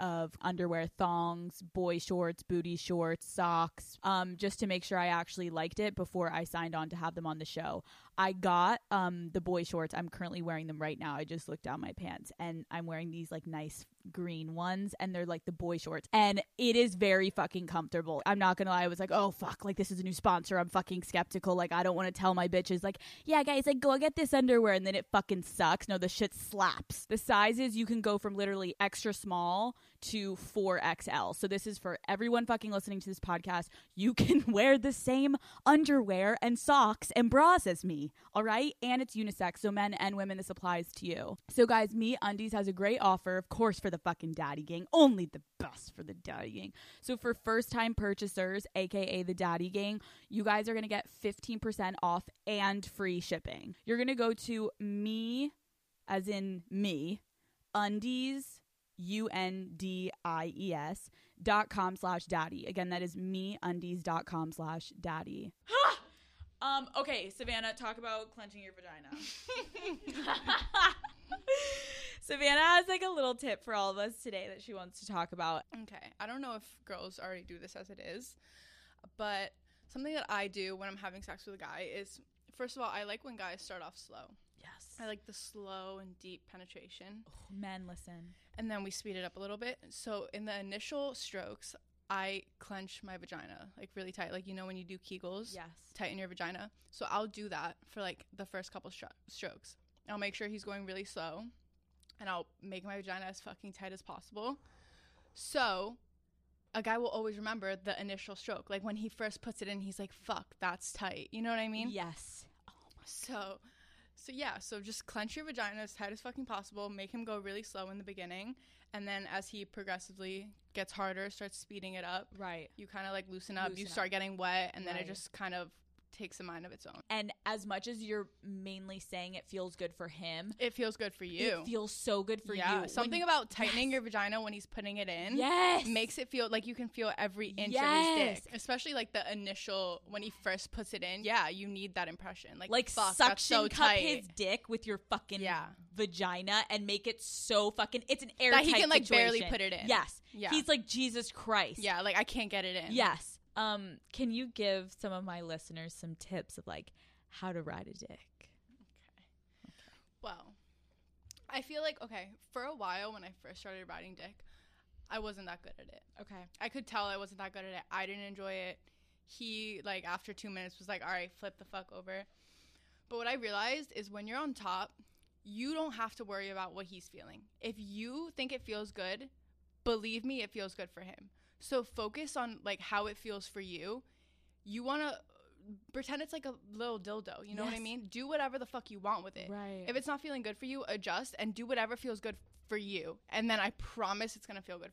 of underwear, thongs, boy shorts, booty shorts, socks, um, just to make sure I actually liked it before I signed on to have them on the show. I got um, the boy shorts. I'm currently wearing them right now. I just looked down my pants and I'm wearing these like nice green ones and they're like the boy shorts and it is very fucking comfortable. I'm not gonna lie, I was like, oh fuck, like this is a new sponsor. I'm fucking skeptical. Like I don't want to tell my bitches like, yeah guys, like go get this underwear and then it fucking sucks. No, the shit slaps. The sizes you can go from literally extra small to 4XL. So this is for everyone fucking listening to this podcast. You can wear the same underwear and socks and bras as me. All right? And it's unisex, so men and women this applies to you. So guys, MeUndies has a great offer, of course, for the fucking daddy gang. Only the best for the daddy gang. So for first time purchasers, aka the daddy gang, you guys are gonna get 15% off and free shipping. You're gonna go to me as in me undies u-n-d-i-e-s dot com slash daddy again that is me undies dot com slash daddy um okay savannah talk about clenching your vagina savannah has like a little tip for all of us today that she wants to talk about Okay. I don't know if girls already do this as it is, but something that I do when I'm having sex with a guy is first of all, I like when guys start off slow. Yes I like the slow and deep penetration, Oh, men listen and then we speed it up a little bit. So in the initial strokes, I clench my vagina like really tight, like you know when you do Kegels, yes tighten your vagina. So I'll do that for like the first couple stro- strokes. I'll make sure he's going really slow, and I'll make my vagina as fucking tight as possible. So a guy will always remember the initial stroke. Like when he first puts it in, he's like, "Fuck, that's tight." You know what I mean? yes So, so yeah. So just clench your vagina as tight as fucking possible. Make him go really slow in the beginning, and then as he progressively gets harder, starts speeding it up. right You kind of like loosen up. you start up. getting wet, and then Right. it just kind of takes a mind of its own. and as much as you're mainly saying it feels good for him It feels good for you. it feels so good for yeah, you something When- about tightening Yes. your vagina when he's putting it in. yes Makes it feel like you can feel every inch Yes. of his dick, especially like the initial when he first puts it in. Yeah, you need that impression. Like, like fuck, suction so cup tight. his dick with your fucking Yeah. vagina and make it so fucking it's an air. That he can, like, barely put it in. Yes. Yeah. He's like Jesus Christ. yeah, like I can't get it in. Yes. Um, can you give some of my listeners some tips of like how to ride a dick? Okay. Well, I feel like okay for a while when I first started riding dick, I wasn't that good at it. Okay. I could tell I wasn't that good at it. I didn't enjoy it. He like after two minutes was like, "All right, flip the fuck over." But what I realized is when you're on top, you don't have to worry about what he's feeling. If you think it feels good, believe me, it feels good for him. So focus on like how it feels for you. You want to pretend it's like a little dildo. You know what I mean? Do whatever the fuck you want with it. Right. If it's not feeling good for you, adjust and do whatever feels good for you. And then I promise it's gonna feel good for him.